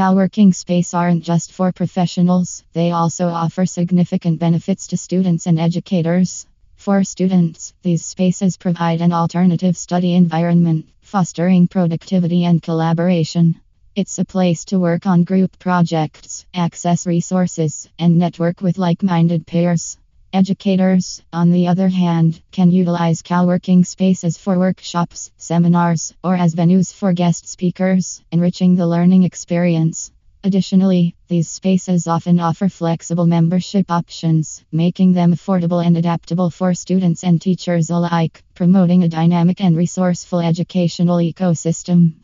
Coworking space aren't just for professionals, they also offer significant benefits to students and educators. For students, these spaces provide an alternative study environment, fostering productivity and collaboration. It's a place to work on group projects, access resources, and network with like minded peers. Educators, on the other hand, can utilize coworking spaces for workshops, seminars, or as venues for guest speakers, enriching the learning experience. Additionally, these spaces often offer flexible membership options, making them affordable and adaptable for students and teachers alike, promoting a dynamic and resourceful educational ecosystem.